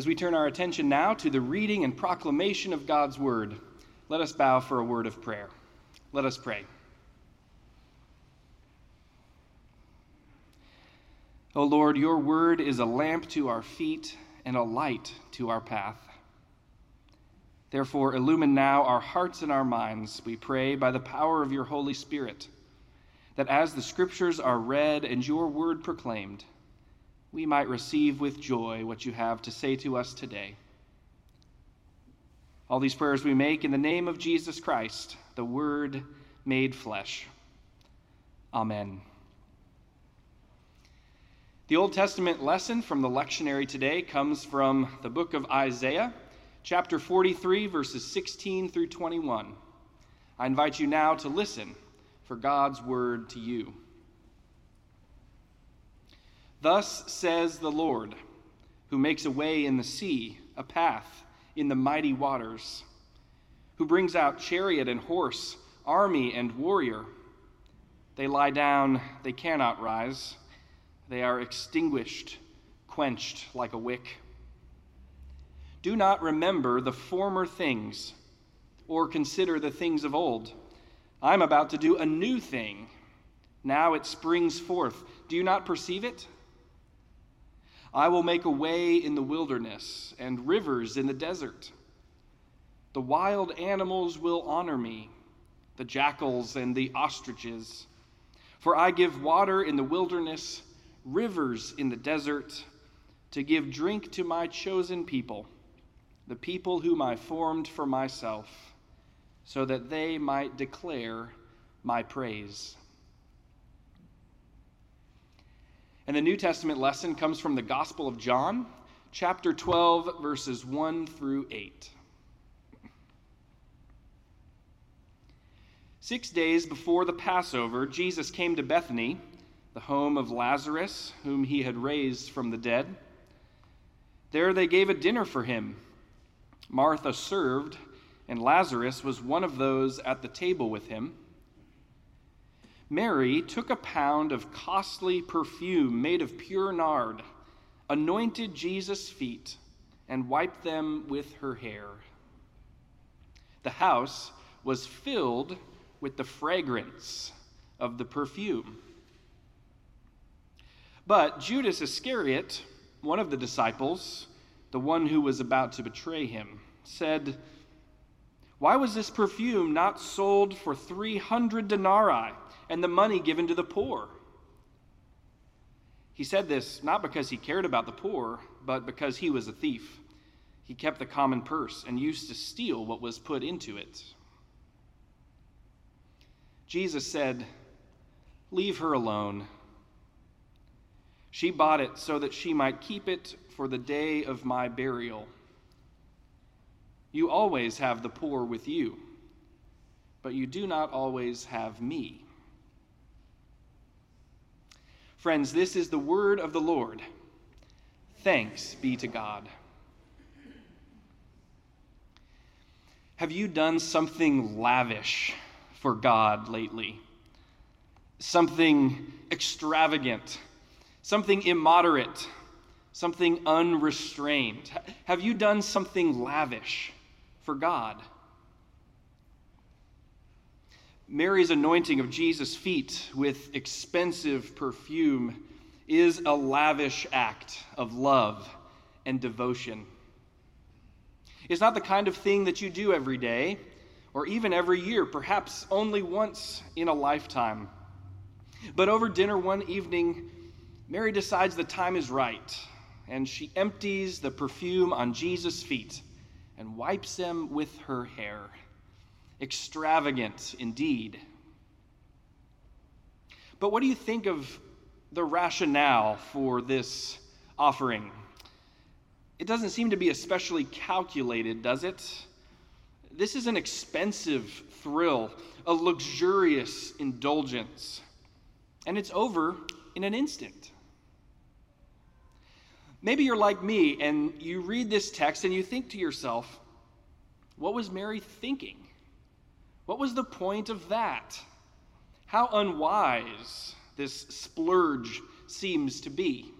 As we turn our attention now to the reading and proclamation of God's word, let us bow for a word of prayer. Let us pray. O Lord, your word is a lamp to our feet and a light to our path. Therefore, illumine now our hearts and our minds, we pray, by the power of your Holy Spirit, that as the Scriptures are read and your word proclaimed, we might receive with joy what you have to say to us today. All these prayers we make in the name of Jesus Christ, the Word made flesh. Amen. The Old Testament lesson from the lectionary today comes from the book of Isaiah, chapter 43, verses 16 through 21. I invite you now to listen for God's word to you. Thus says the Lord, who makes a way in the sea, a path in the mighty waters, who brings out chariot and horse, army and warrior. They lie down, they cannot rise. They are extinguished, quenched like a wick. Do not remember the former things, or consider the things of old. I'm about to do a new thing. Now it springs forth. Do you not perceive it? I will make a way in the wilderness and rivers in the desert. The wild animals will honor me, the jackals and the ostriches. For I give water in the wilderness rivers in the desert, to give drink to my chosen people, the people whom I formed for myself, so that they might declare my praise. And the New Testament lesson comes from the Gospel of John, chapter 12, verses 1 through 8. Six days before the Passover, Jesus came to Bethany the home of Lazarus, whom he had raised from the dead. There they gave a dinner for him. Martha served, and Lazarus was one of those at the table with him. Mary took a pound of costly perfume made of pure nard, anointed Jesus' feet, and wiped them with her hair. The house was filled with the fragrance of the perfume. But Judas Iscariot, one of the disciples, the one who was about to betray him, said, Why was this perfume not sold for 300 denarii and the money given to the poor? He said this not because he cared about the poor, but because he was a thief. He kept the common purse and used to steal what was put into it. Jesus said, Leave her alone. She bought it so that she might keep it for the day of my burial. You always have the poor with you, but you do not always have me. Friends, this is the word of the Lord. Thanks be to God. Have you done something lavish for God lately? Something extravagant? something immoderate, something unrestrained? Have you done something lavish for God? Mary's anointing of Jesus' feet with expensive perfume is a lavish act of love and devotion. It's not the kind of thing that you do every day or even every year, perhaps only once in a lifetime. But over dinner one evening, Mary decides the time is right, and she empties the perfume on Jesus' feet and wipes them with her hair. Extravagant indeed. But what do you think of the rationale for this offering? It doesn't seem to be especially calculated, does it? This is an expensive thrill, a luxurious indulgence, and it's over in an instant. Maybe you're like me and you read this text and you think to yourself, what was Mary thinking? What was the point of that? How unwise this splurge seems to be.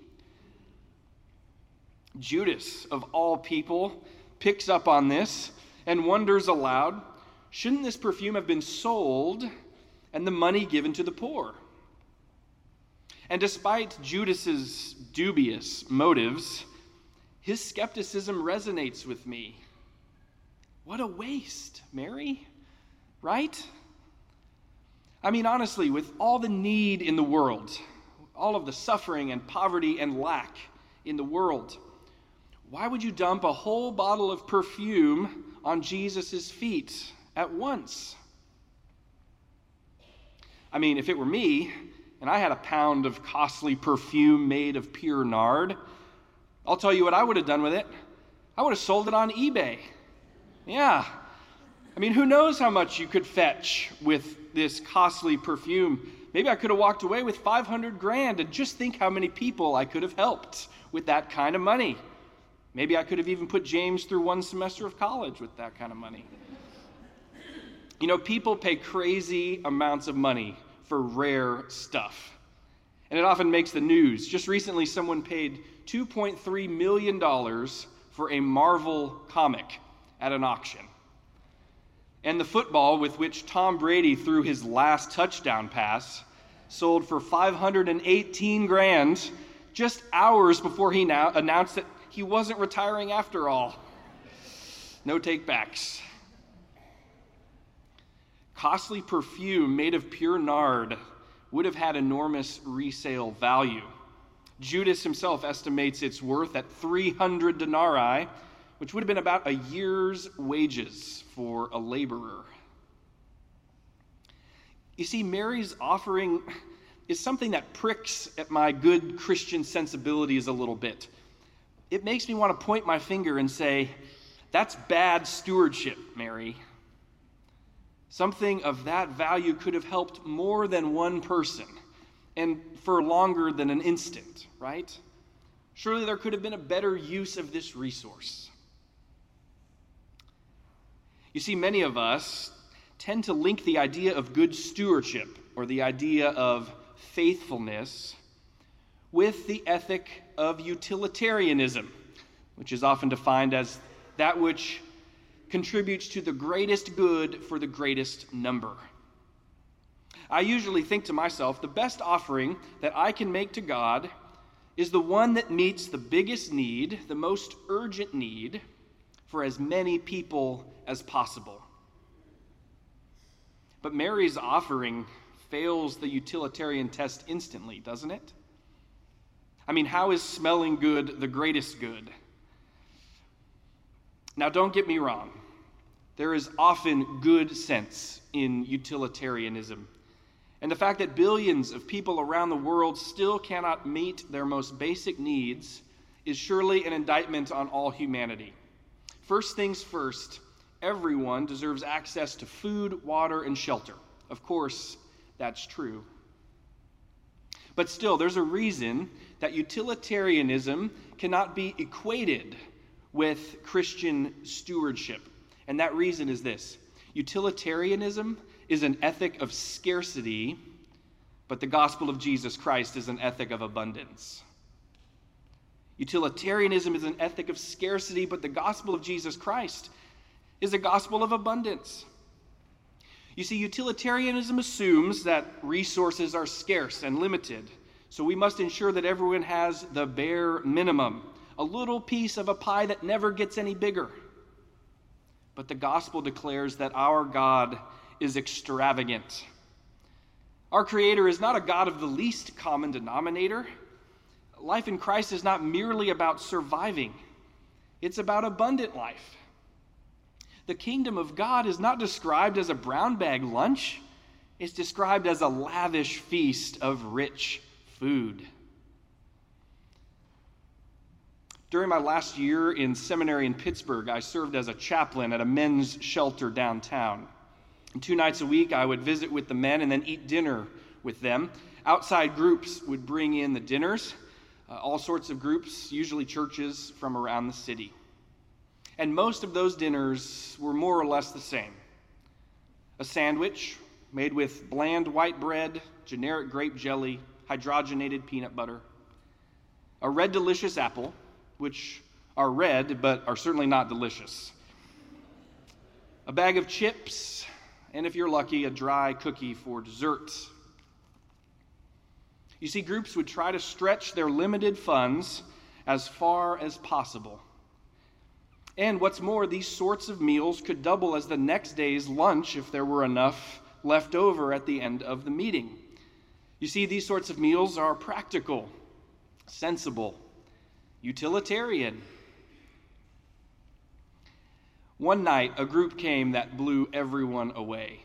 Judas, of all people, picks up on this and wonders aloud shouldn't this perfume have been sold and the money given to the poor? And despite Judas's dubious motives, his skepticism resonates with me. What a waste, Mary, right? I mean, honestly, with all the need in the world, all of the suffering and poverty and lack in the world, why would you dump a whole bottle of perfume on Jesus' feet at once? I mean, if it were me and I had a pound of costly perfume made of pure nard, I'll tell you what I would have done with it. I would have sold it on eBay. Yeah. I mean, who knows how much you could fetch with this costly perfume? Maybe I could have walked away with 500 grand and just think how many people I could have helped with that kind of money. Maybe I could have even put James through one semester of college with that kind of money. You know, people pay crazy amounts of money for rare stuff. And it often makes the news. Just recently, someone paid $2.3 million for a Marvel comic at an auction. And the football with which Tom Brady threw his last touchdown pass sold for 518 grand just hours before he now announced that he wasn't retiring after all. No takebacks. Costly perfume made of pure nard would have had enormous resale value. Judas himself estimates its worth at 300 denarii, which would have been about a year's wages for a laborer. You see, Mary's offering is something that pricks at my good Christian sensibilities a little bit. It makes me want to point my finger and say, That's bad stewardship, Mary. Something of that value could have helped more than one person and for longer than an instant, right? Surely there could have been a better use of this resource. You see, many of us tend to link the idea of good stewardship or the idea of faithfulness with the ethic of utilitarianism, which is often defined as that which contributes to the greatest good for the greatest number. I usually think to myself, the best offering that I can make to God is the one that meets the biggest need, the most urgent need for as many people as possible. But Mary's offering fails the utilitarian test instantly, doesn't it? I mean, how is smelling good the greatest good? Now, don't get me wrong. There is often good sense in utilitarianism. And the fact that billions of people around the world still cannot meet their most basic needs is surely an indictment on all humanity. First things first, everyone deserves access to food, water, and shelter. Of course, that's true. But still, there's a reason that utilitarianism cannot be equated with Christian stewardship. And that reason is this utilitarianism is an ethic of scarcity, but the gospel of Jesus Christ is an ethic of abundance. Utilitarianism is an ethic of scarcity, but the gospel of Jesus Christ is a gospel of abundance. You see, utilitarianism assumes that resources are scarce and limited, so we must ensure that everyone has the bare minimum, a little piece of a pie that never gets any bigger. But the gospel declares that our God is extravagant. Our Creator is not a God of the least common denominator. Life in Christ is not merely about surviving, it's about abundant life. The kingdom of God is not described as a brown bag lunch, it's described as a lavish feast of rich food. During my last year in seminary in Pittsburgh, I served as a chaplain at a men's shelter downtown. And two nights a week, I would visit with the men and then eat dinner with them. Outside groups would bring in the dinners, uh, all sorts of groups, usually churches from around the city. And most of those dinners were more or less the same a sandwich made with bland white bread, generic grape jelly, hydrogenated peanut butter, a red delicious apple, which are red but are certainly not delicious, a bag of chips, and if you're lucky, a dry cookie for dessert. You see, groups would try to stretch their limited funds as far as possible. And what's more, these sorts of meals could double as the next day's lunch if there were enough left over at the end of the meeting. You see, these sorts of meals are practical, sensible, utilitarian. One night, a group came that blew everyone away.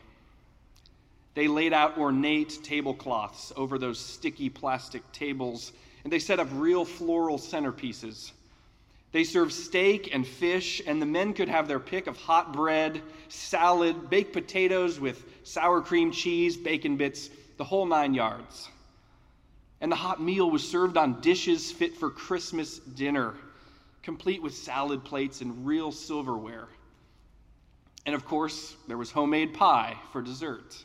They laid out ornate tablecloths over those sticky plastic tables, and they set up real floral centerpieces. They served steak and fish, and the men could have their pick of hot bread, salad, baked potatoes with sour cream cheese, bacon bits, the whole nine yards. And the hot meal was served on dishes fit for Christmas dinner, complete with salad plates and real silverware. And of course, there was homemade pie for dessert.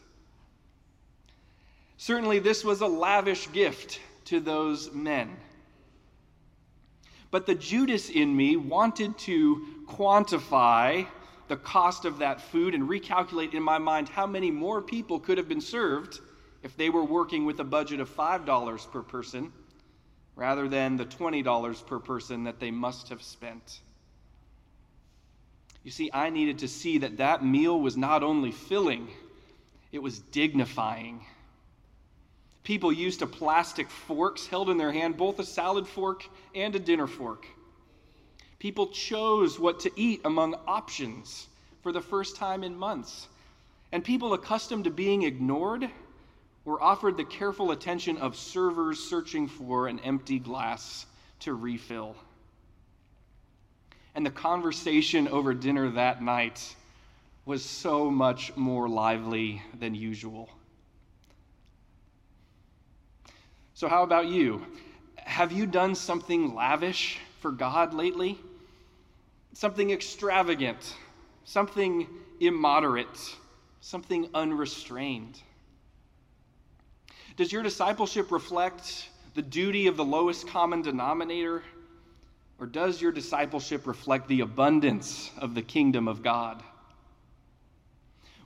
Certainly, this was a lavish gift to those men. But the Judas in me wanted to quantify the cost of that food and recalculate in my mind how many more people could have been served if they were working with a budget of $5 per person rather than the $20 per person that they must have spent. You see, I needed to see that that meal was not only filling, it was dignifying. People used to plastic forks held in their hand, both a salad fork and a dinner fork. People chose what to eat among options for the first time in months. And people accustomed to being ignored were offered the careful attention of servers searching for an empty glass to refill. And the conversation over dinner that night was so much more lively than usual. So, how about you? Have you done something lavish for God lately? Something extravagant, something immoderate, something unrestrained? Does your discipleship reflect the duty of the lowest common denominator? Or does your discipleship reflect the abundance of the kingdom of God?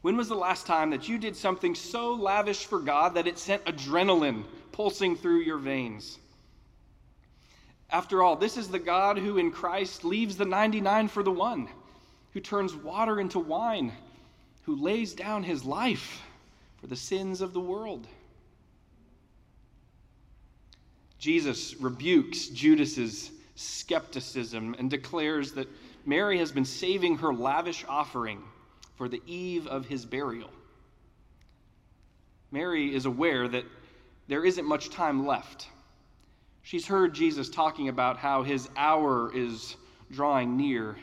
When was the last time that you did something so lavish for God that it sent adrenaline pulsing through your veins. After all, this is the God who in Christ leaves the 99 for the one, who turns water into wine, who lays down his life for the sins of the world. Jesus rebukes Judas's skepticism and declares that Mary has been saving her lavish offering for the eve of his burial. Mary is aware that there isn't much time left. She's heard Jesus talking about how his hour is drawing near.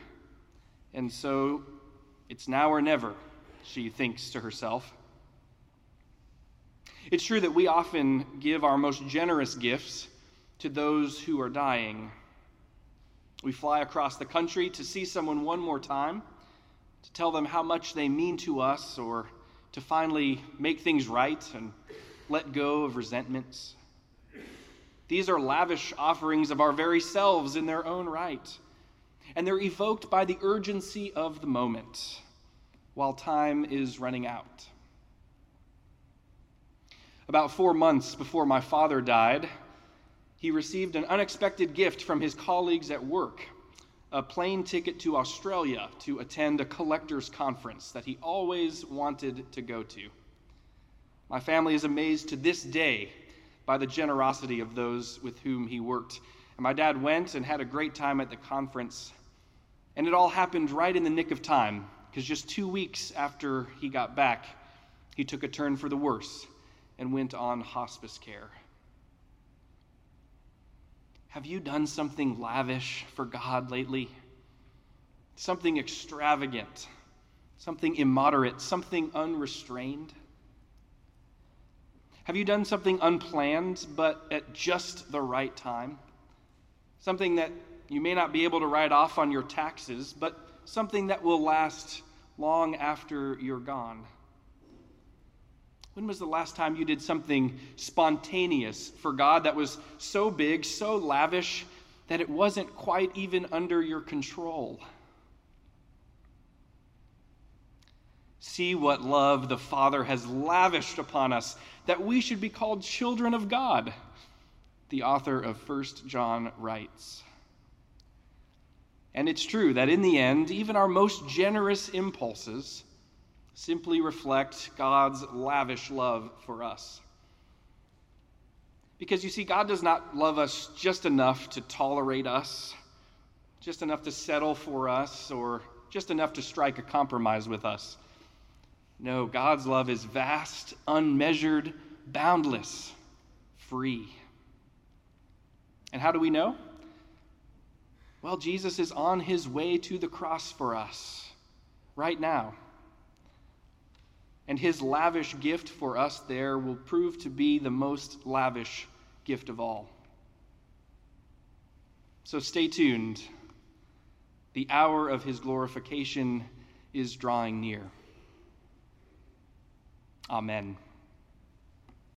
And so it's now or never, she thinks to herself. It's true that we often give our most generous gifts to those who are dying. We fly across the country to see someone one more time, to tell them how much they mean to us, or to finally make things right and let go of resentments. These are lavish offerings of our very selves in their own right, and they're evoked by the urgency of the moment while time is running out. About four months before my father died, he received an unexpected gift from his colleagues at work a plane ticket to Australia to attend a collectors conference that he always wanted to go to. My family is amazed to this day by the generosity of those with whom he worked. And my dad went and had a great time at the conference. And it all happened right in the nick of time, because just two weeks after he got back, he took a turn for the worse and went on hospice care. Have you done something lavish for God lately? Something extravagant, something immoderate, something unrestrained? Have you done something unplanned, but at just the right time? Something that you may not be able to write off on your taxes, but something that will last long after you're gone? When was the last time you did something spontaneous for God that was so big, so lavish, that it wasn't quite even under your control. See what love the Father has lavished upon us, that we should be called children of God, the author of 1 John writes. And it's true that in the end, even our most generous impulses simply reflect God's lavish love for us. Because you see, God does not love us just enough to tolerate us, just enough to settle for us, or just enough to strike a compromise with us. No, God's love is vast, unmeasured, boundless, free. And how do we know? Well, Jesus is on his way to the cross for us right now. And his lavish gift for us there will prove to be the most lavish gift of all. So stay tuned. The hour of his glorification is drawing near. Amen.